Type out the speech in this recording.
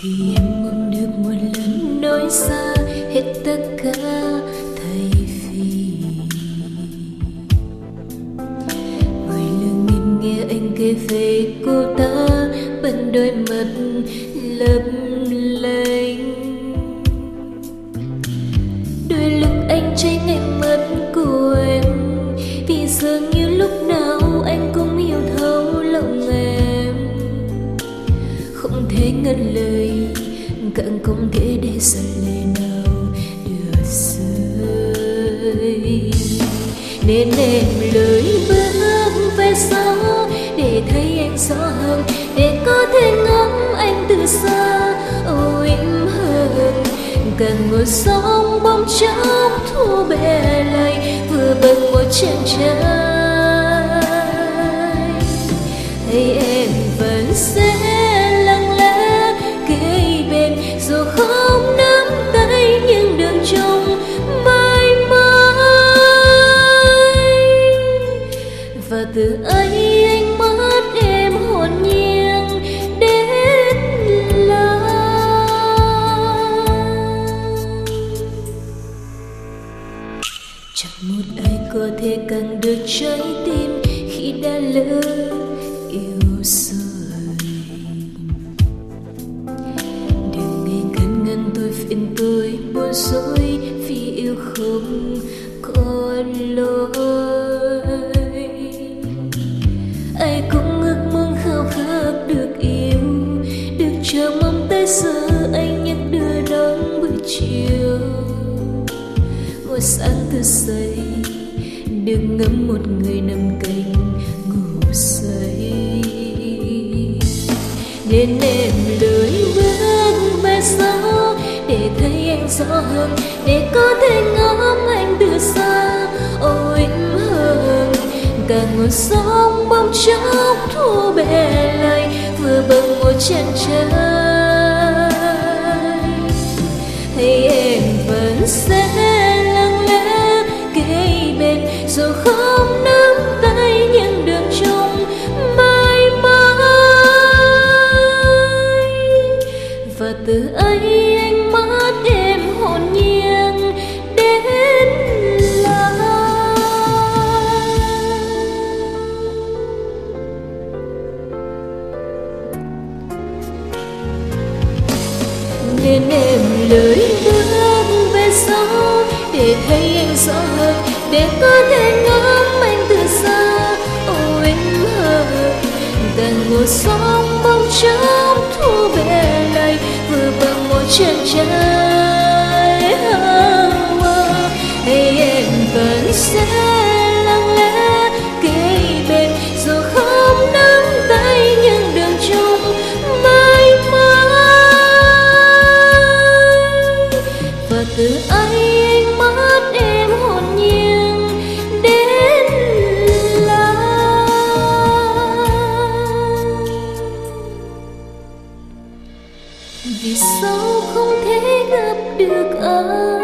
khi em mong được một lần nói xa hết tất cả thay vì mỗi lần em nghe anh kể về cô ta bên đôi mắt lấp dường như lúc nào anh cũng hiểu thấu lòng em không thể ngân lời, càng không thể để rơi lệ nào được rơi nên em lời bước về sau để thấy anh rõ hơn, để có thể ngỡ. Càng ngồi sóng bóng chốc thu bè lầy, vừa bận một chàng trai. Hay em vẫn sẽ lặng lẽ kề bên, dù không nắm tay nhưng đường trông mãi mãi. Và từ ấy có thể càng được trái tim khi đã lỡ yêu rồi. Đừng nghe ngăn ngăn tôi phiền tôi bối rối vì yêu không còn lối ai cũng ước mong khao khát được yêu, được chờ mong tới giờ anh nhắc đưa đón buổi chiều. Ngồi sáng từ giây đừng ngắm một người nằm cạnh ngủ say. Nên em lười bước về sau để thấy anh rõ hơn, để có thể ngắm anh từ xa. Ôi em hơn càng ngồi sóng bóng chốc thu bè lại, vừa bằng một chân trời dù không nắm tay nhưng đường chung, mãi mãi. Và từ ấy anh mất em hồn nhiên đến là nên em lời đưa để thấy anh rõ hơn. Để có thể ngắm anh từ xa. Ôi, em ơi càng ngồi sóng bóng trắng thu về này. Vừa bằng một chân trai. Vì sao không thể gặp được anh